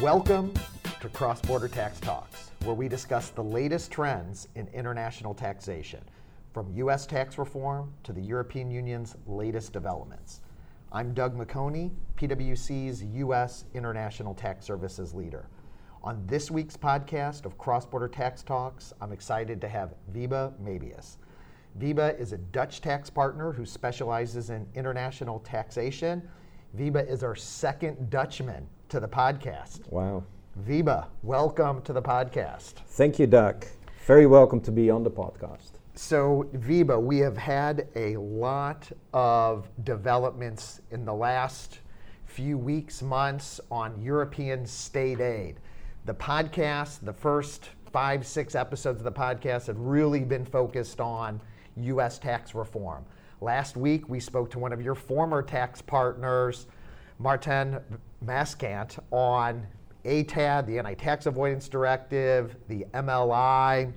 Welcome to Cross Border Tax Talks, where we discuss the latest trends in international taxation, from U.S. tax reform to the European Union's latest developments. I'm Doug McHoney, PwC's U.S. International Tax Services leader. On this week's podcast of Cross Border Tax Talks, I'm excited to have Wiebe Mabius. Wiebe is a Dutch tax partner who specializes in international taxation. Wiebe is our second Dutchman to the podcast. Wow. Wiebe, welcome to the podcast. Thank you, Doug. Very welcome to be on the podcast. So, Wiebe, we have had a lot of developments in the last few weeks, months on European state aid. The podcast, the first five, six episodes of the podcast have really been focused on U.S. tax reform. Last week, we spoke to one of your former tax partners, Maarten Maaskant, on ATAD, the Anti Tax Avoidance Directive, the MLI,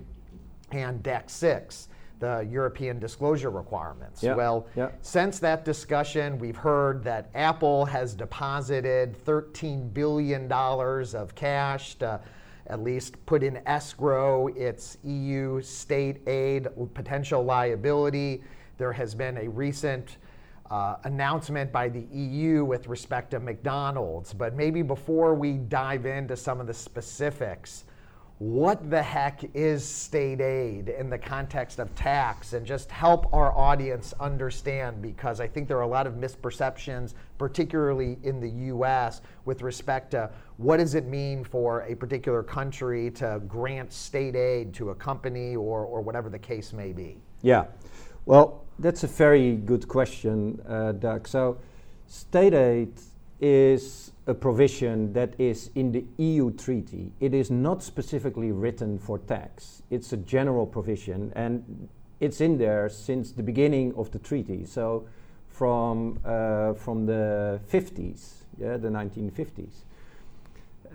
and DAC 6 the European disclosure requirements. Yeah, well, yeah. since that discussion, we've heard that Apple has deposited $13 billion of cash to at least put in escrow its EU state aid potential liability. There has been a recent uh, announcement by the EU with respect to McDonald's. But maybe before we dive into some of the specifics, what the heck is state aid in the context of tax and just help our audience understand because I think there are a lot of misperceptions, particularly in the US, with respect to what does it mean for a particular country to grant state aid to a company or, or whatever the case may be. Yeah, well, that's a very good question, uh, Doug. So, state aid is a provision that is in the EU treaty. It is not specifically written for tax. It's a general provision, and it's in there since the beginning of the treaty. So, from uh, from the 50s, yeah, the 1950s.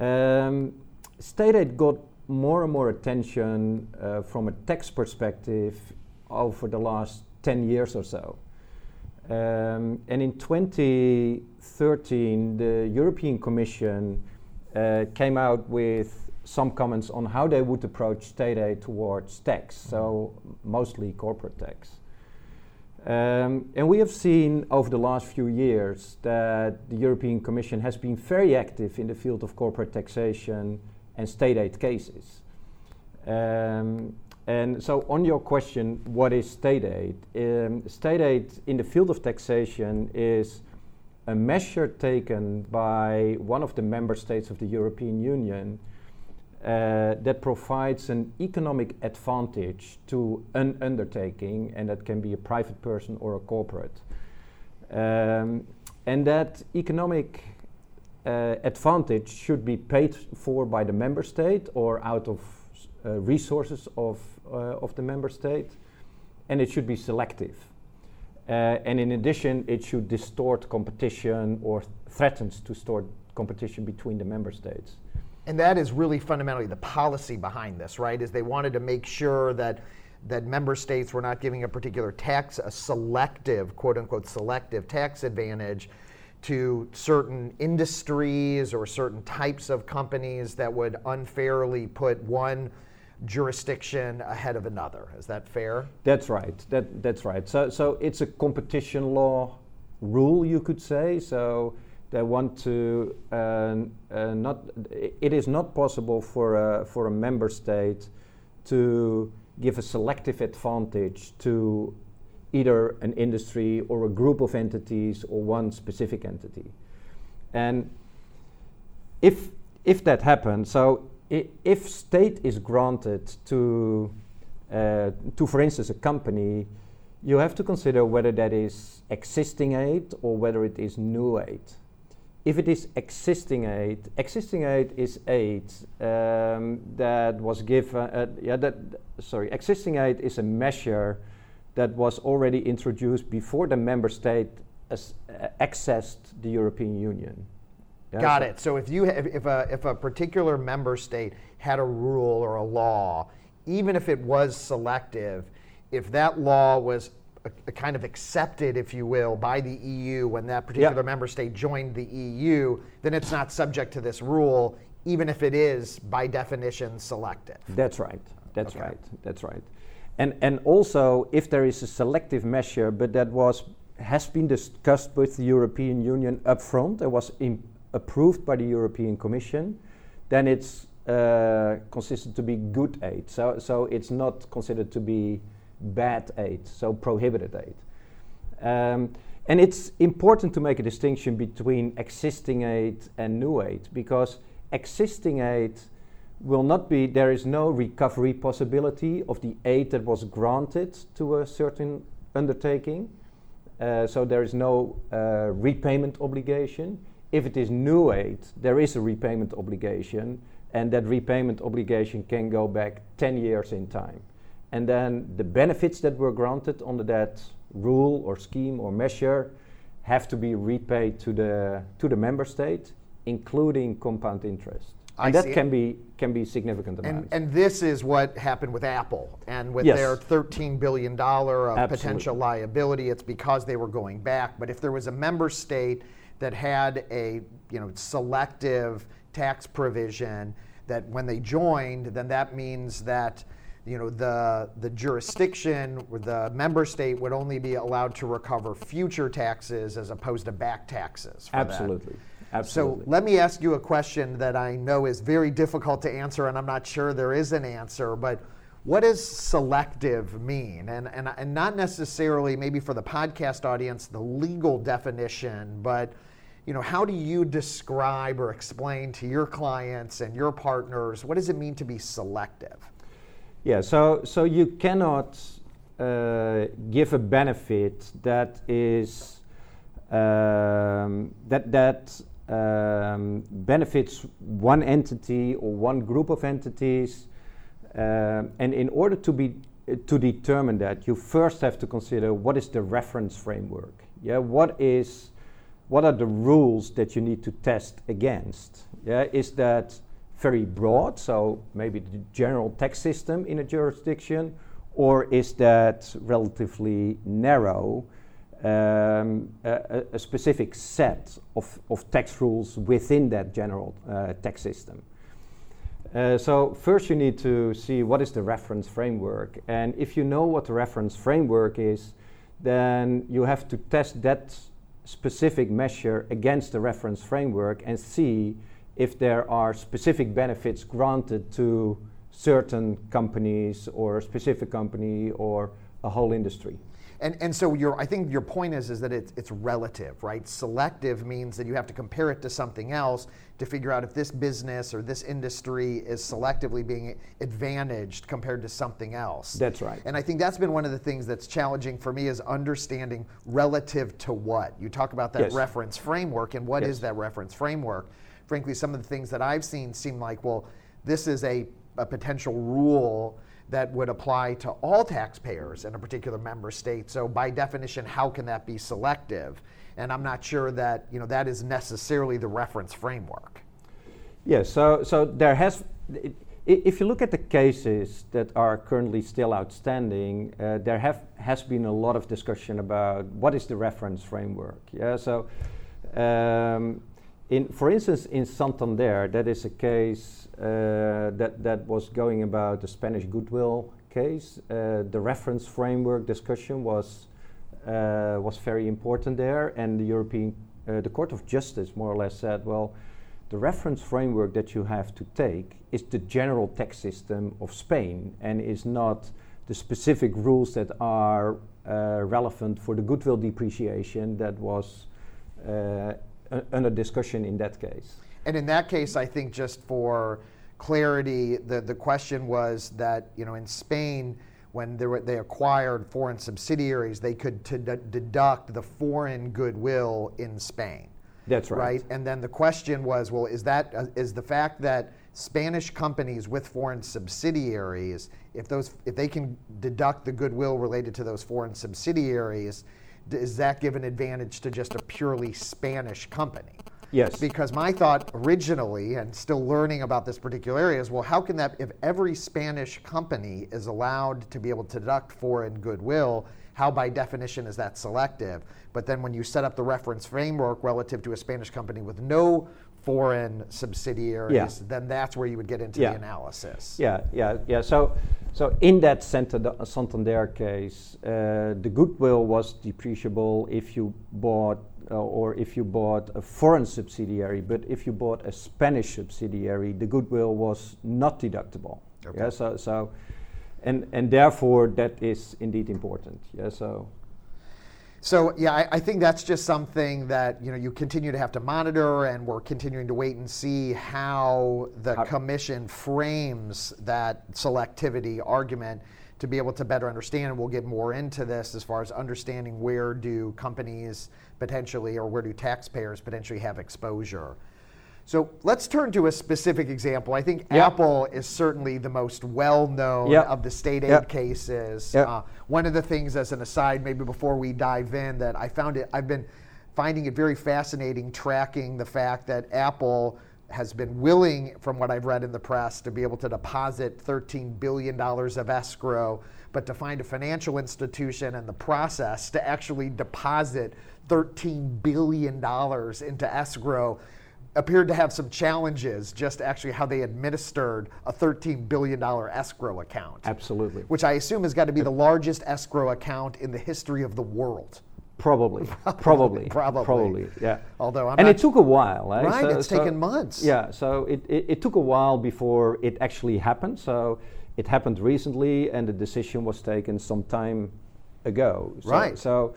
Um, state aid got more and more attention uh, from a tax perspective over the last 10 years or so. Um, and in 2013, the European Commission uh, came out with some comments on how they would approach state aid towards tax, so mostly corporate tax. Um, and we have seen over the last few years that the European Commission has been very active in the field of corporate taxation and state aid cases. Um, and so, on your question, what is state aid? Um, state aid in the field of taxation is a measure taken by one of the member states of the European Union uh, that provides an economic advantage to an undertaking, and that can be a private person or a corporate. Um, and that economic uh, advantage should be paid for by the member state or out of resources of uh, of the member state, and it should be selective. Uh, and in addition, it should distort competition or th- threatens to distort competition between the member states. And that is really fundamentally the policy behind this, right? Is they wanted to make sure that that member states were not giving a particular tax, a selective, quote unquote, selective tax advantage to certain industries or certain types of companies that would unfairly put one jurisdiction ahead of another. Is that fair? That's right. That, that's right. So, so it's a competition law rule, you could say. So they want to uh, uh, not. It is not possible for a, for a member state to give a selective advantage to either an industry or a group of entities or one specific entity. And if if that happens, so if state is granted to, uh, to, for instance, a company, you have to consider whether that is existing aid or whether it is new aid. If it is existing aid, existing aid is aid um, that was given. Uh, yeah, that sorry, existing aid is a measure that was already introduced before the member state as, uh, accessed the European Union. Got it. So if you if a if a particular member state had a rule or a law, even if it was selective, if that law was a, a kind of accepted, if you will, by the EU when that particular member state joined the EU, then it's not subject to this rule, even if it is by definition selective. That's right. That's okay. right. That's right. And and also if there is a selective measure, but that was has been discussed with the European Union upfront, it was approved by the European Commission, then it's uh, considered to be good aid. So so it's not considered to be bad aid, so prohibited aid. Um, and it's important to make a distinction between existing aid and new aid because existing aid will not be, there is no recovery possibility of the aid that was granted to a certain undertaking. Uh, so there is no uh, repayment obligation. If it is new aid, there is a repayment obligation, and that repayment obligation can go back 10 years in time. And then the benefits that were granted under that rule or scheme or measure have to be repaid to the to the member state, including compound interest. I and that can be can be significant amounts. And, and this is what happened with Apple and with yes. their 13 billion dollar potential liability. It's because they were going back. But if there was a member state that had a you know selective tax provision that when they joined, then that means that you know, the, the jurisdiction or the member state would only be allowed to recover future taxes as opposed to back taxes. Absolutely. That. Absolutely. So let me ask you a question that I know is very difficult to answer, and I'm not sure there is an answer, but what does selective mean? And, and, and not necessarily, maybe for the podcast audience, the legal definition, but you know, how do you describe or explain to your clients and your partners what does it mean to be selective? Yeah, so, so you cannot uh, give a benefit that is um, that that um, benefits one entity or one group of entities, uh, and in order to be to determine that, you first have to consider what is the reference framework. Yeah, what is what are the rules that you need to test against? Yeah, is that very broad, so maybe the general tax system in a jurisdiction, or is that relatively narrow, um, a, a, specific set of, of tax rules within that general uh, tax system? Uh, so first you need to see what is the reference framework, and if you know what the reference framework is, then you have to test that specific measure against the reference framework and see if there are specific benefits granted to certain companies or a specific company or a whole industry. And, and so your, I think your point is, is that it's, it's relative, right? Selective means that you have to compare it to something else to figure out if this business or this industry is selectively being advantaged compared to something else. That's right. And I think that's been one of the things that's challenging for me is understanding relative to what. You talk about that yes. reference framework, and what yes. is that reference framework? frankly, some of the things that I've seen seem like, well, this is a, a potential rule that would apply to all taxpayers in a particular member state. So by definition, how can that be selective? And I'm not sure that you know that is necessarily the reference framework. Yes. So so there has. It, if you look at the cases that are currently still outstanding, uh, there have has been a lot of discussion about what is the reference framework. Yeah. So. Um, in, for instance, in Santander, that is a case uh, that, that was going about the Spanish goodwill case. Uh, the reference framework discussion was, uh, was very important there, and the European, uh, the Court of Justice more or less said, well, the reference framework that you have to take is the general tax system of Spain and is not the specific rules that are uh, relevant for the goodwill depreciation that was uh, under discussion in that case. And in that case, I think just for clarity, the, the question was that you know in Spain, when they, were, they acquired foreign subsidiaries, they could deduct the foreign goodwill in Spain. That's right. Right, and then the question was, well, is that uh, is the fact that Spanish companies with foreign subsidiaries, if those if they can deduct the goodwill related to those foreign subsidiaries, does that give an advantage to just a purely Spanish company? Yes. Because my thought originally, and still learning about this particular area, is well, how can that, if every Spanish company is allowed to be able to deduct foreign goodwill, how by definition is that selective? But then when you set up the reference framework relative to a Spanish company with no foreign subsidiaries, Yeah. then that's where you would get into Yeah. the analysis. Yeah, yeah, yeah. So, so in that Santander, case, uh, the goodwill was depreciable if you bought uh, or if you bought a foreign subsidiary, but if you bought a Spanish subsidiary, the goodwill was not deductible. Okay. Yeah, so, so and, and therefore that is indeed important. Yeah, so So yeah, I, I think that's just something that you know you continue to have to monitor, and we're continuing to wait and see how the How- commission frames that selectivity argument to be able to better understand. And we'll get more into this as far as understanding where do companies potentially or where do taxpayers potentially have exposure. So let's turn to a specific example. I think Yeah. Apple is certainly the most well-known Yeah. of the state aid Yeah. cases. Uh, one of the things, as an aside, maybe before we dive in, that I found it, I've been finding it very fascinating tracking the fact that Apple has been willing, from what I've read in the press, to be able to deposit $13 billion of escrow, but to find a financial institution and the process to actually deposit $13 billion into escrow appeared to have some challenges, just actually how they administered a $13 billion escrow account absolutely. which I assume has got to be the largest escrow account in the history of the world. Probably, probably, probably. probably, yeah. Although I'm and it took a while, eh? Right, it's taken months. Yeah, so it, it, it took a while before it actually happened. So it happened recently, and the decision was taken some time ago. So, Right. So,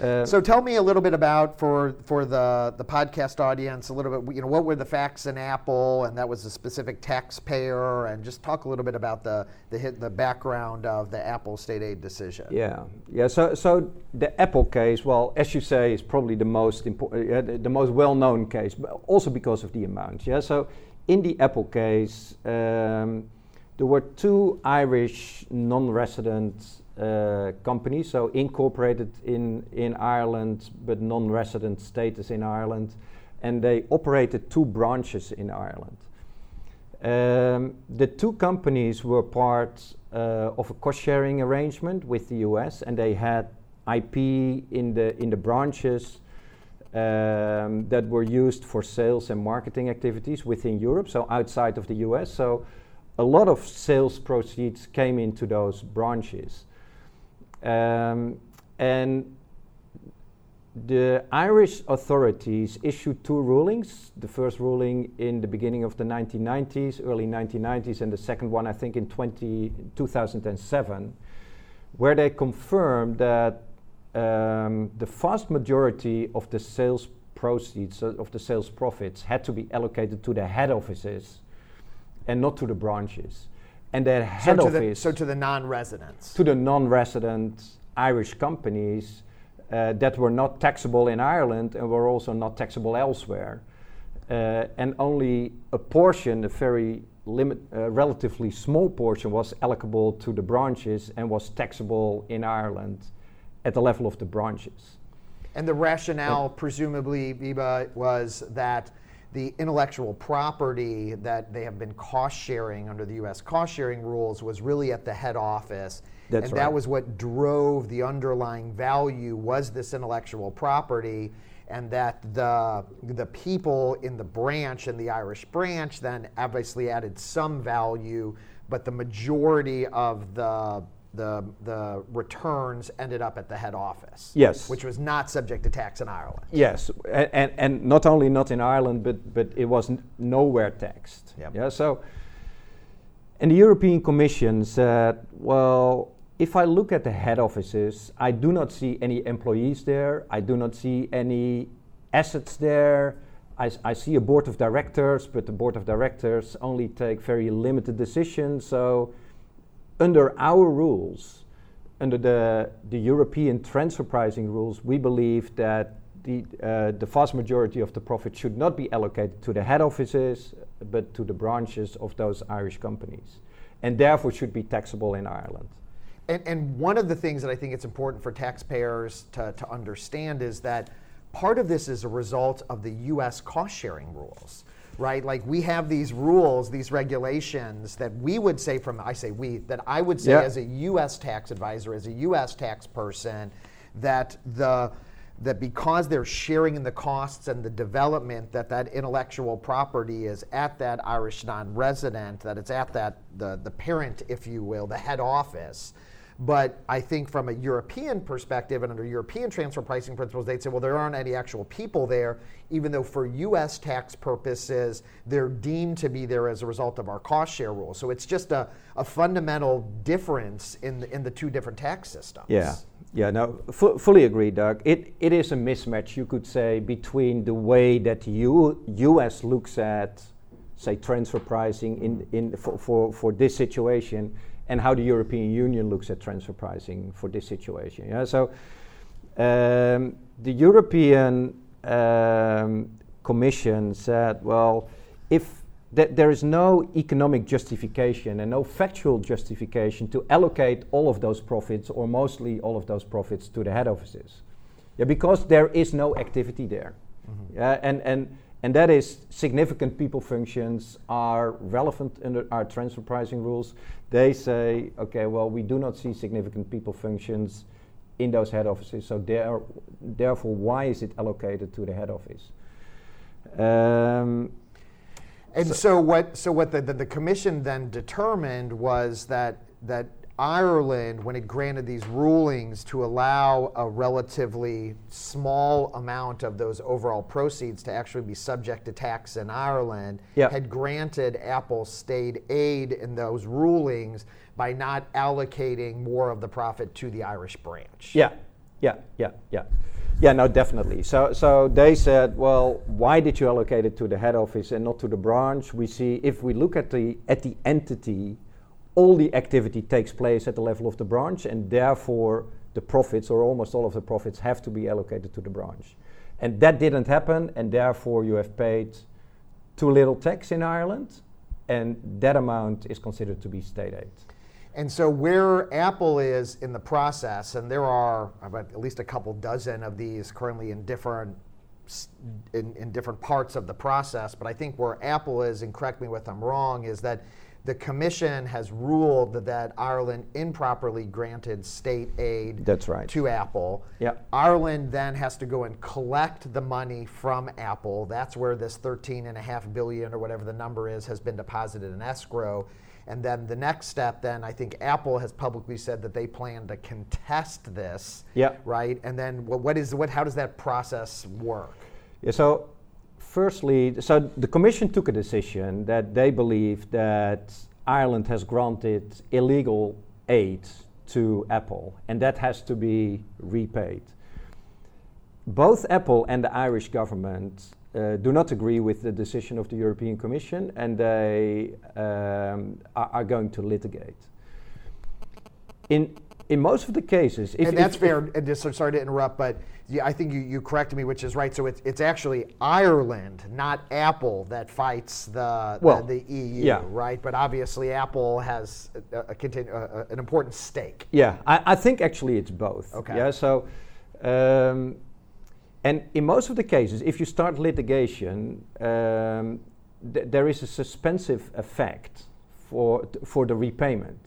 uh, So tell me a little bit about for for the the podcast audience a little bit. You know, what were the facts in Apple, and that was a specific taxpayer, and just talk a little bit about the the hit the background of the Apple state aid decision. Yeah, yeah. So, so the Apple case, well, as you say, is probably the most important, uh, the, the most well-known case, but also because of the amount. Yeah. So, in the Apple case, um, there were two Irish non-resident uh, companies, so incorporated in in Ireland, but non-resident status in Ireland, and they operated two branches in Ireland. Um, the two companies were part uh, of a cost-sharing arrangement with the U.S., and they had IP in the in the branches um, that were used for sales and marketing activities within Europe, so outside of the U.S. So, a lot of sales proceeds came into those branches, um, and the Irish authorities issued two rulings. The first ruling in the beginning of the 1990s, early 1990s, and the second one, I think, in 20, 2007, where they confirmed that um, the vast majority of the sales proceeds, uh, of the sales profits, had to be allocated to the head offices and not to the branches. And So head to, office the, so to the non-residents. to the non-resident Irish companies uh, that were not taxable in Ireland and were also not taxable elsewhere. Uh, and only a portion, a very limit, uh, relatively small portion, was allocable to the branches and was taxable in Ireland at the level of the branches. And the rationale, presumably, Wiebe, was that the intellectual property that they have been cost sharing under the U.S. cost sharing rules was really at the head office. That's and right. that was what drove the underlying value was this intellectual property and that the the people in the branch in the Irish branch then obviously added some value but the majority of the the, the returns ended up at the head office Yes. which was not subject to tax in Ireland. Yes, a- and, and not only not in Ireland, but, but it was n- nowhere taxed. Yep. Yeah, so, and the European Commission said, well, if I look at the head offices, I do not see any employees there, I do not see any assets there. I, I see a board of directors, but the board of directors only take very limited decisions. So, under our rules, under the, the European transfer pricing rules, we believe that the, uh, the vast majority of the profit should not be allocated to the head offices, but to the branches of those Irish companies, and therefore should be taxable in Ireland. And, and one of the things that I think it's important for taxpayers to, to understand is that part of this is a result of the US cost sharing rules, right? Like we have these rules, these regulations that we would say from, I say we, that I would say Yeah. as a US tax advisor, as a US tax person, that the that because they're sharing in the costs and the development that that intellectual property is at that Irish non-resident that it's at that the the parent if you will the head office but I think from a European perspective and under European transfer pricing principles, they'd say, well, there aren't any actual people there, even though for US tax purposes, they're deemed to be there as a result of our cost share rule. So it's just a, a fundamental difference in the, in the two different tax systems. Yeah. Yeah, no, fu- fully agree, Doug. It, it is a mismatch, you could say, between the way that U- US looks at, say, transfer pricing in, in for, for, for this situation and how the European Union looks at transfer pricing for this situation. Yeah, so um, the European um, Commission said, well, if th- there is no economic justification and no factual justification to allocate all of those profits or mostly all of those profits to the head offices, yeah, because there is no activity there, mm-hmm. yeah, and and and that is significant people functions are relevant under our transfer pricing rules. They say, okay, well, we do not see significant people functions in those head offices, so there, therefore, why is it allocated to the head office? Um, and so, so, what? So what the, the, the commission then determined was that that Ireland, when it granted these rulings to allow a relatively small amount of those overall proceeds to actually be subject to tax in Ireland, yep. had granted Apple state aid in those rulings by not allocating more of the profit to the Irish branch. Yeah, yeah, yeah, yeah. Yeah, no, definitely. So, so they said, well, why did you allocate it to the head office and not to the branch? We see if we look at the at the entity all the activity takes place at the level of the branch, and therefore the profits, or almost all of the profits, have to be allocated to the branch. And that didn't happen, and therefore you have paid too little tax in Ireland, and that amount is considered to be state aid. And so, where Apple is in the process, and there are about at least a couple dozen of these currently in different in, in different parts of the process, but I think where Apple is, and correct me if I'm wrong, is that the commission has ruled that Ireland improperly granted state aid That's right. to Apple. Yep. Ireland then has to go and collect the money from Apple. That's where this 13.5 billion or whatever the number is has been deposited in escrow. And then the next step, then I think Apple has publicly said that they plan to contest this. Yeah. Right. And then what, what is what? How does that process work? Yeah. So firstly, so the Commission took a decision that they believe that Ireland has granted illegal aid to Apple, and that has to be repaid. Both Apple and the Irish government uh, do not agree with the decision of the European Commission, and they um, are, are, going to litigate. In in most of the cases, if, and that's if, fair. and just sorry to interrupt, but yeah, I think you, you corrected me, which is right. So it's, it's actually Ireland, not Apple, that fights the well, the, the, EU, yeah. right? But obviously, Apple has a, a continu- a, an important stake. Yeah, I, I, think actually it's both. Okay. Yeah. So, um, and in most of the cases, if you start litigation, um, th- there is a suspensive effect for t- for the repayment.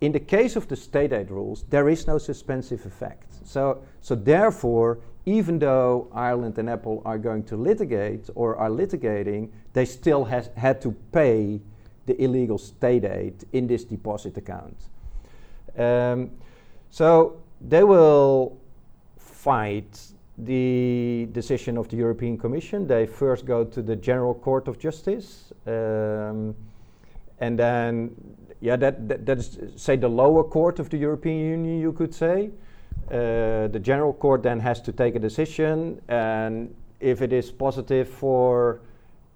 In the case of the state aid rules, there is no suspensive effect. So, so therefore, even though Ireland and Apple are going to litigate or are litigating, they still has, had to pay the illegal state aid in this deposit account. Um, so they will fight the decision of the European Commission. They first go to the General Court of Justice, um, and then yeah, that, that, that is, say, the lower court of the European Union, you could say. Uh, the general court then has to take a decision, and if it is positive for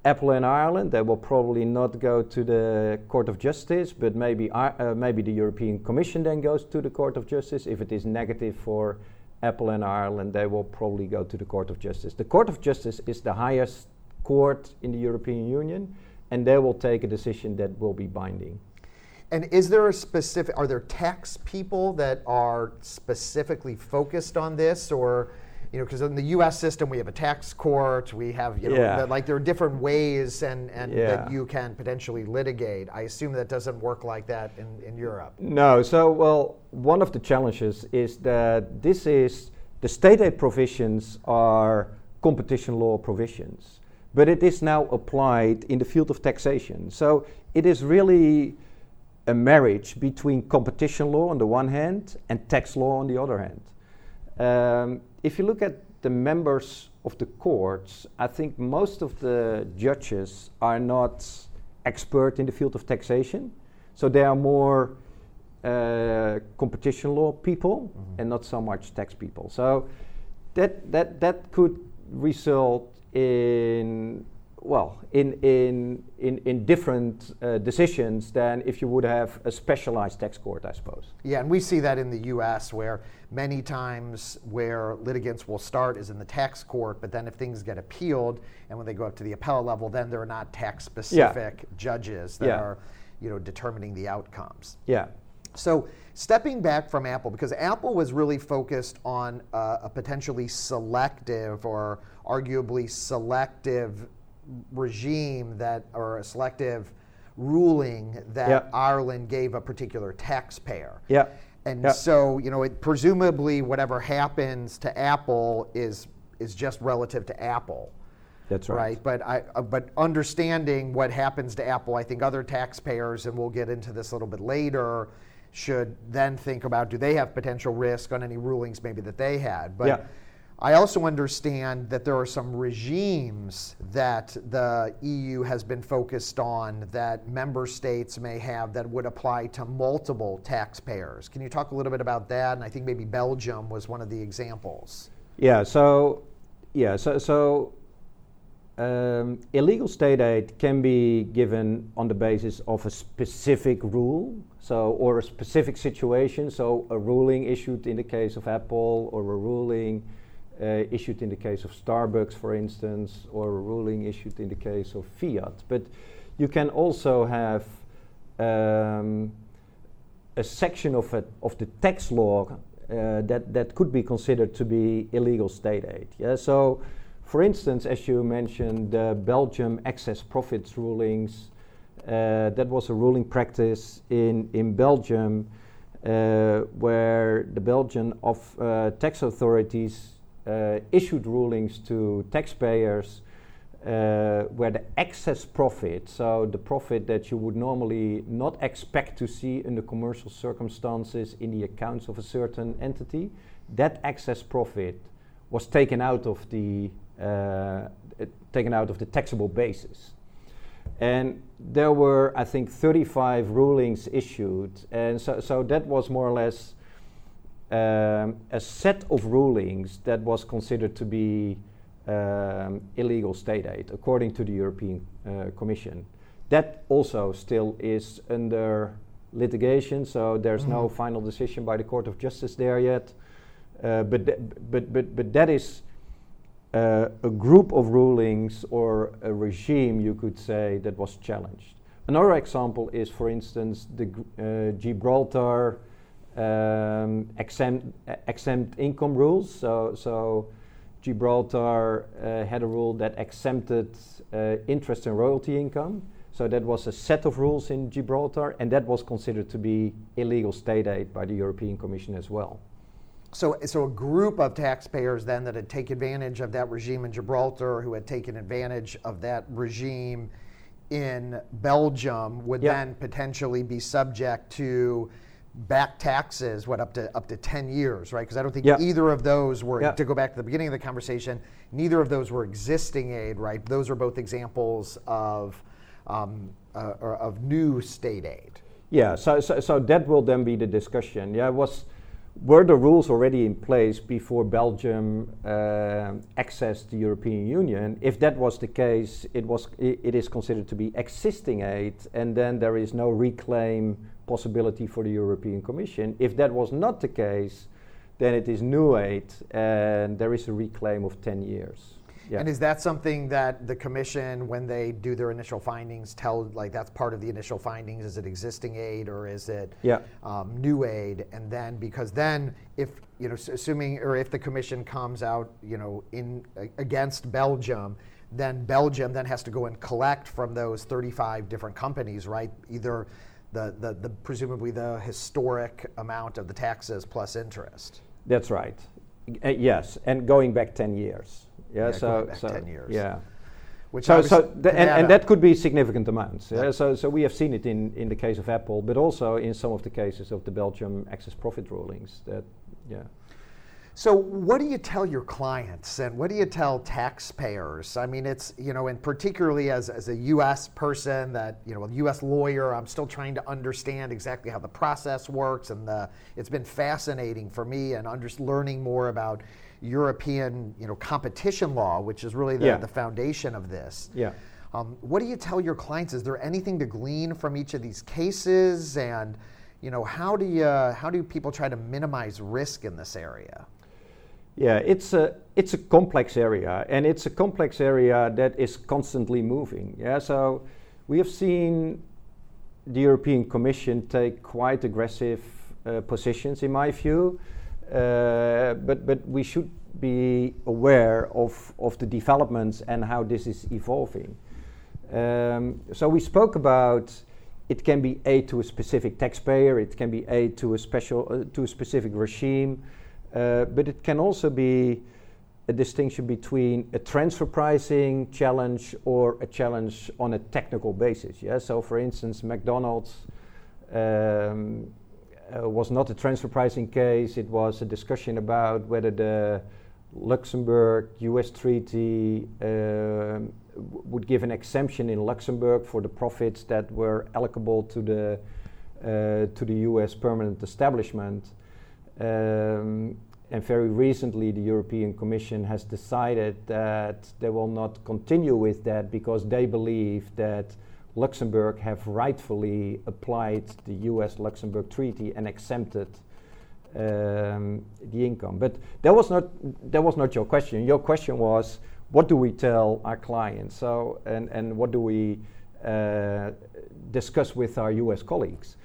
Apple in Ireland, they will probably not go to the Court of Justice, but maybe uh, maybe the European Commission then goes to the Court of Justice. If it is negative for Apple in Ireland, they will probably go to the Court of Justice. The Court of Justice is the highest court in the European Union, and they will take a decision that will be binding. And is there a specific, are there tax people that are specifically focused on this or, you know, because in the U.S. system we have a tax court, we have, you know, yeah. the, like there are different ways and, and yeah. that you can potentially litigate. I assume that doesn't work like that in, in Europe. No, so, well, one of the challenges is that this is The state aid provisions are competition law provisions, but it is now applied in the field of taxation. So it is really a marriage between competition law on the one hand and tax law on the other hand. Um, if you look at the members of the courts, I think most of the judges are not expert in the field of taxation, so they are more uh, competition law people mm-hmm. and not so much tax people. So that that that could result in well, in, in, in, in different uh, decisions than if you would have a specialized tax court, I suppose. Yeah, and we see that in the US where many times where litigants will start is in the tax court, but then if things get appealed and when they go up to the appellate level, then they're not tax specific yeah. judges that yeah. are you know, determining the outcomes. Yeah. So, stepping back from Apple, because Apple was really focused on uh, a potentially selective or arguably selective regime that, or a selective ruling that yep. Ireland gave a particular taxpayer. Yeah. And yep. so, you know, it, presumably whatever happens to Apple is is just relative to Apple. That's right. Right, but I uh, but understanding what happens to Apple, I think other taxpayers, and we'll get into this a little bit later, should then think about do they have potential risk on any rulings maybe that they had. But. I also understand that there are some regimes that the EU has been focused on that member states may have that would apply to multiple taxpayers. Can you talk a little bit about that? And I think maybe Belgium was one of the examples. Yeah, so yeah, so so um, illegal state aid can be given on the basis of a specific rule, so or a specific situation. So a ruling issued in the case of Apple, or a ruling uh, issued in the case of Starbucks, for instance, or a ruling issued in the case of Fiat. But you can also have um, a section of, it, of the tax law uh, that, that could be considered to be illegal state aid. Yeah? So, for instance, as you mentioned, the Belgium excess profits rulings, uh, that was a ruling practice in, in Belgium uh, where the Belgian of, uh, tax authorities issued rulings to taxpayers uh, where the excess profit, so the profit that you would normally not expect to see in the commercial circumstances in the accounts of a certain entity, that excess profit was taken out of the uh, taken out of the taxable basis. And there were, I think, 35 rulings issued, and so, so that was more or less um, a set of rulings that was considered to be um, illegal state aid, according to the European uh, Commission. That also still is under litigation, so there's mm-hmm. no final decision by the Court of Justice there yet. Uh, but, th- but, but, but that is uh, a group of rulings or a regime, you could say, that was challenged. Another example is, for instance, the uh, Gibraltar um, exempt, exempt income rules. So, so Gibraltar uh, had a rule that exempted uh, interest and royalty income. So that was a set of rules in Gibraltar, and that was considered to be illegal state aid by the European Commission as well. So, so a group of taxpayers then that had taken advantage of that regime in Gibraltar, who had taken advantage of that regime in Belgium, would yeah. then potentially be subject to back taxes what up to up to 10 years right? Because i don't think either of those were to go back to the beginning of the conversation neither of those were existing aid right? Those are both examples of um, uh, of new state aid. Yeah so, so so that will then be the discussion. Yeah was were the rules already in place before Belgium uh, accessed the European Union? If that was the case, it was it is considered to be existing aid, and then there is no reclaim possibility for the European Commission. If that was not the case, then it is new aid and there is a reclaim of 10 years. Yeah. And is that something that the commission, when they do their initial findings, tell like that's part of the initial findings? Is it existing aid or is it yeah. um, new aid? And then because then if you know, assuming or if the commission comes out, you know, in uh, against Belgium, then Belgium then has to go and collect from those 35 different companies, right? Either the, the, the presumably the historic amount of the taxes plus interest. That's right. Uh, yes, and going back 10 years. Yeah, yeah so, so 10 years. Yeah. Which so, so and, and, that could be significant amounts. Yeah. So, so we have seen it in, in the case of Apple, but also in some of the cases of the Belgium excess profit rulings. That, yeah. So, what do you tell your clients and what do you tell taxpayers? I mean, it's, you know, and particularly as, as a US person, that, you know, a US lawyer, I'm still trying to understand exactly how the process works. And the, it's been fascinating for me and under, learning more about European, you know, competition law, which is really the, yeah. the foundation of this. Yeah. Um, what do you tell your clients? Is there anything to glean from each of these cases? And, you know, how do you, how do people try to minimize risk in this area? Yeah, it's a it's a complex area, and it's a complex area that is constantly moving. Yeah, so we have seen the European Commission take quite aggressive uh, positions, in my view, uh, but but we should be aware of of the developments and how this is evolving. Um, so we spoke about it can be aid to a specific taxpayer, it can be aid to a special uh, to a specific regime. Uh, but it can also be a distinction between a transfer pricing challenge or a challenge on a technical basis. Yeah. So, for instance, McDonald's um, uh, was not a transfer pricing case. It was a discussion about whether the Luxembourg-U.S. treaty uh, would give an exemption in Luxembourg for the profits that were allocable to the uh, to the U.S. permanent establishment. Um, and very recently, the European Commission has decided that they will not continue with that because they believe that Luxembourg have rightfully applied the US Luxembourg Treaty and exempted um, the income. But that was, not, that was not your question. Your question was what do we tell our clients? So, and, and what do we uh, discuss with our US colleagues?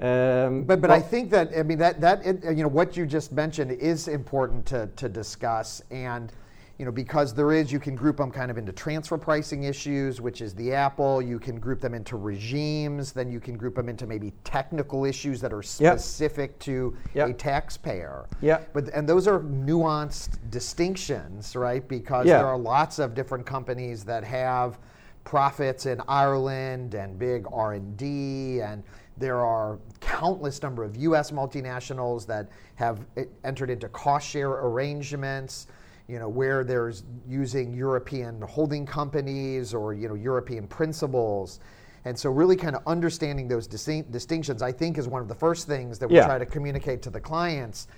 Um, but but well, I think that I mean that that it, you know what you just mentioned is important to to discuss. And you know because there is you can group them kind of into transfer pricing issues which is the apple. You can group them into regimes. Then you can group them into maybe technical issues that are specific yep. to yep. a taxpayer. Yeah but and those are nuanced distinctions right? Because there are lots of different companies that have profits in Ireland and big R&D and there are countless number of US multinationals that have entered into cost share arrangements, you know, where there's using European holding companies or, you know, European principles. And so really kind of understanding those distinctions, I think is one of the first things that we yeah. try to communicate to the clients.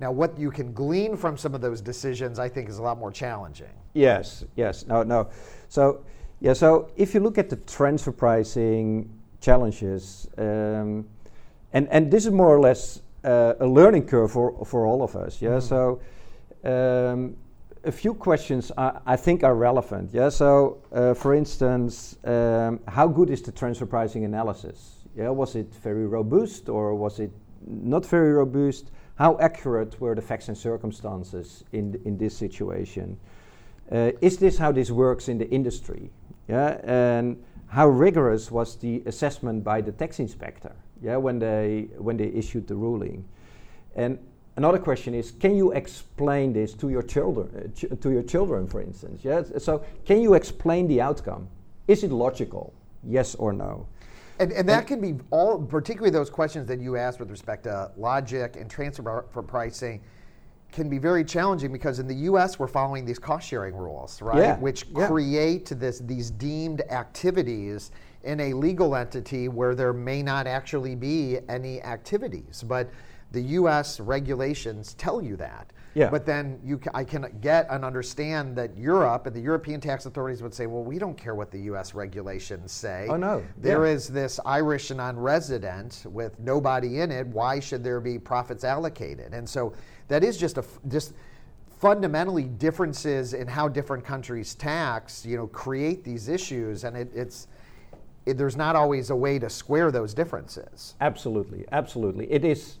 Now, what you can glean from some of those decisions, I think, is a lot more challenging. Yes, yes, no, no. So, yeah, so if you look at the transfer pricing challenges. Um, and, and this is more or less uh, a learning curve for, for all of us. Yeah, mm-hmm. so um, a few questions I, I, think are relevant. Yeah, so uh, for instance, um, how good is the transfer pricing analysis? Yeah, was it very robust or was it not very robust? How accurate were the facts and circumstances in, in this situation? Uh, is this how this works in the industry? Yeah, and how rigorous was the assessment by the tax inspector yeah, when, they, when they issued the ruling? And another question is, can you explain this to your children, uh, ch to your children, for instance? Yeah? So can you explain the outcome? Is it logical? Yes or no? And, and that and can be all, particularly those questions that you asked with respect to logic and transfer for pricing can be very challenging because in the U.S. we're following these cost sharing rules, right? Yeah. Which yeah. create this these deemed activities in a legal entity where there may not actually be any activities, but the U.S. regulations tell you that. Yeah. But then you, I can get and understand that Europe and the European tax authorities would say, well, we don't care what the U.S. regulations say. Oh no. There yeah. is this Irish non-resident with nobody in it. Why should there be profits allocated? And so that is just a just fundamentally differences in how different countries tax. You know, create these issues, and it, it's. It, there's not always a way to square those differences. Absolutely, absolutely. It is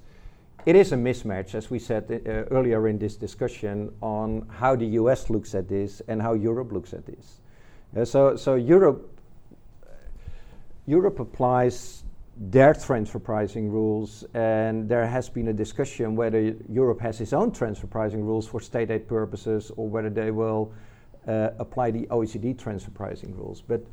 it is a mismatch, as we said uh, earlier in this discussion, on how the US looks at this and how Europe looks at this. Uh, so, so Europe, Europe applies their transfer pricing rules, and there has been a discussion whether Europe has its own transfer pricing rules for state aid purposes or whether they will uh, apply the OECD transfer pricing rules. But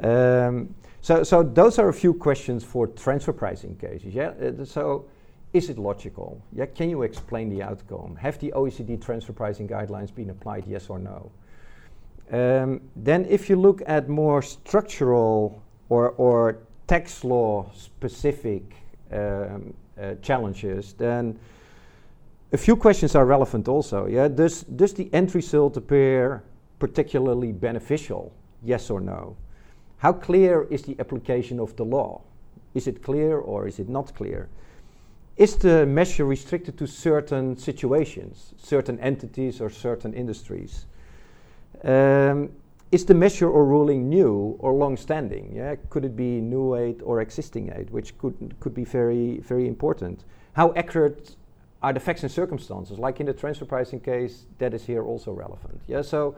um, so, so those are a few questions for transfer pricing cases. Yeah. Uh, so, is it logical? Yeah. Can you explain the outcome? Have the OECD transfer pricing guidelines been applied? Yes or no? Um, then, if you look at more structural or, or tax law specific um, uh, challenges, then a few questions are relevant also. Yeah, does does the end result appear particularly beneficial? Yes or no? How clear is the application of the law? Is it clear or is it not clear? Is the measure restricted to certain situations, certain entities, or certain industries? Um, is the measure or ruling new or long-standing? Yeah, could it be new aid or existing aid, which could could be very very important. How accurate are the facts and circumstances? Like in the transfer pricing case, that is here also relevant. Yeah, so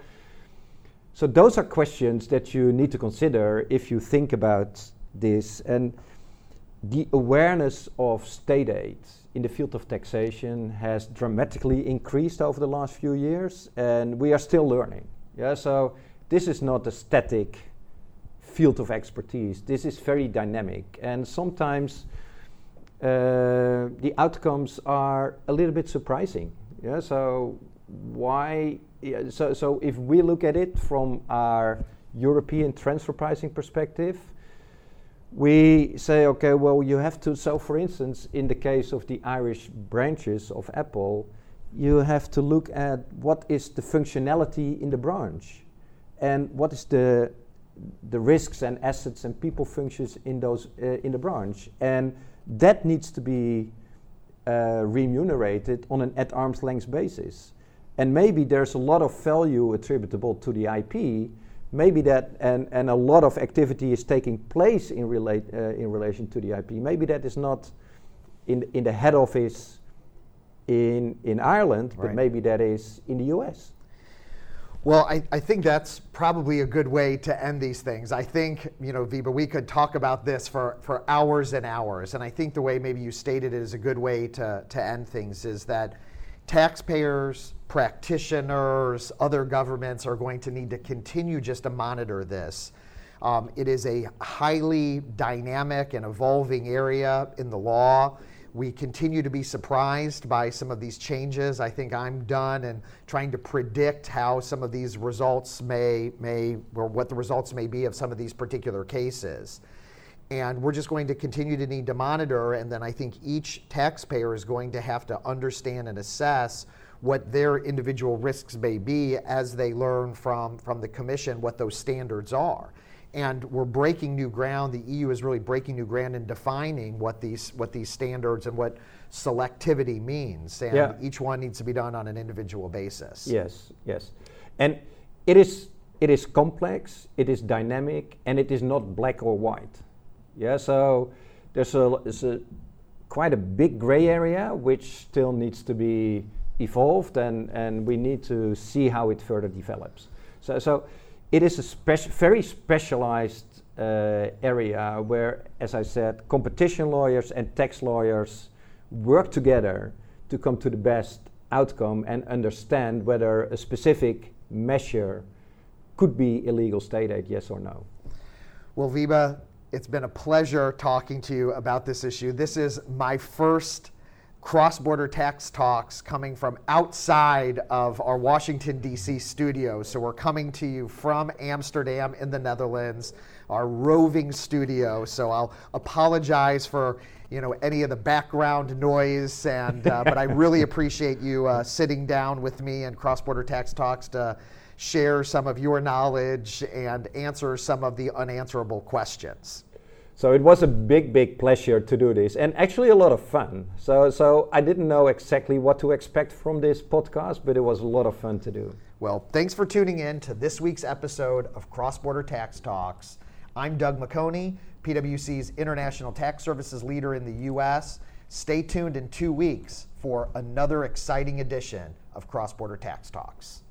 so those are questions that you need to consider if you think about this and the awareness of state aid in the field of taxation has dramatically increased over the last few years and we are still learning. Yeah, so this is not a static field of expertise. This is very dynamic, and sometimes uh, the outcomes are a little bit surprising. Yeah, so why? Yeah, so, so if we look at it from our European transfer pricing perspective, we say, okay, well, you have to. So, for instance, in the case of the Irish branches of Apple, you have to look at what is the functionality in the branch and what is the the risks and assets and people functions in those uh, in the branch? And that needs to be uh, remunerated on an at arm's length basis. And maybe there's a lot of value attributable to the IP maybe that and, and a lot of activity is taking place in relate uh, in relation to the IP maybe that is not in in the head office in in Ireland right. but maybe that is in the US well, I, I think that's probably a good way to end these things. I think, you know, Wiebe, we could talk about this for, for hours and hours. And I think the way maybe you stated it is a good way to, to end things is that taxpayers, practitioners, other governments are going to need to continue just to monitor this. Um, it is a highly dynamic and evolving area in the law. We continue to be surprised by some of these changes. I think I'm done and trying to predict how some of these results may, may, or what the results may be of some of these particular cases. And we're just going to continue to need to monitor, and then I think each taxpayer is going to have to understand and assess what their individual risks may be as they learn from, from the Commission what those standards are and we're breaking new ground. The EU is really breaking new ground in defining what these what these standards and what selectivity means, and yeah. each one needs to be done on an individual basis. Yes, yes, and it is it is complex, it is dynamic, and it is not black or white. Yeah, so there's a, there's a quite a big gray area which still needs to be evolved, and and we need to see how it further develops. So so it is a speci very specialized uh, area where, as I said, competition lawyers and tax lawyers work together to come to the best outcome and understand whether a specific measure could be illegal state aid, yes or no. Well, Wiebe, it's been a pleasure talking to you about this issue. This is my first cross border tax talks coming from outside of our Washington, D.C. studio. So we're coming to you from Amsterdam in the Netherlands, our roving studio. So I'll apologize for you know any of the background noise and uh, but I really appreciate you uh, sitting down with me and cross border tax talks to share some of your knowledge and answer some of the unanswerable questions. So it was a big, big pleasure to do this and actually a lot of fun. So, so I didn't know exactly what to expect from this podcast, but it was a lot of fun to do. Well, thanks for tuning in to this week's episode of Cross Border Tax Talks. I'm Doug McHoney, PwC's International Tax Services leader in the U.S. Stay tuned in two weeks for another exciting edition of Cross Border Tax Talks.